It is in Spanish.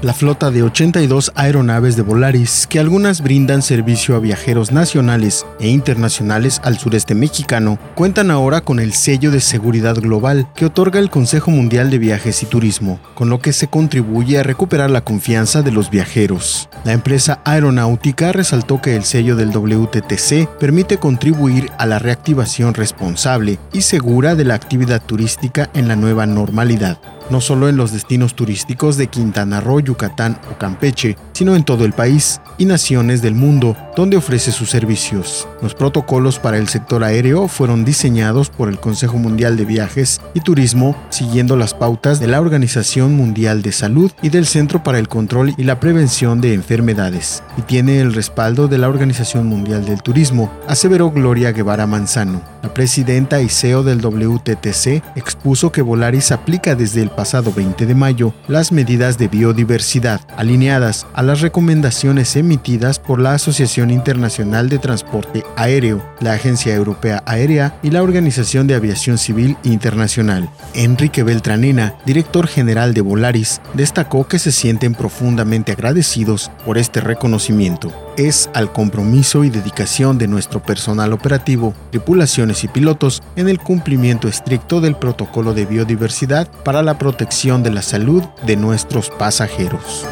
La flota de 82 aeronaves de Volaris, que algunas brindan servicio a viajeros nacionales e internacionales al sureste mexicano, cuentan ahora con el sello de seguridad global que otorga el Consejo Mundial de Viajes y Turismo, con lo que se contribuye a recuperar la confianza de los viajeros. La empresa aeronáutica resaltó que el sello del WTTC permite contribuir a la reactivación responsable y segura de la actividad turística en la nueva normalidad no solo en los destinos turísticos de Quintana Roo, Yucatán o Campeche, sino en todo el país y naciones del mundo donde ofrece sus servicios. Los protocolos para el sector aéreo fueron diseñados por el Consejo Mundial de Viajes y Turismo siguiendo las pautas de la Organización Mundial de Salud y del Centro para el Control y la Prevención de Enfermedades, y tiene el respaldo de la Organización Mundial del Turismo, aseveró Gloria Guevara Manzano. Presidenta y CEO del WTTC expuso que Volaris aplica desde el pasado 20 de mayo las medidas de biodiversidad alineadas a las recomendaciones emitidas por la Asociación Internacional de Transporte Aéreo, la Agencia Europea Aérea y la Organización de Aviación Civil Internacional. Enrique Beltranena, director general de Volaris, destacó que se sienten profundamente agradecidos por este reconocimiento es al compromiso y dedicación de nuestro personal operativo, tripulaciones y pilotos en el cumplimiento estricto del protocolo de biodiversidad para la protección de la salud de nuestros pasajeros.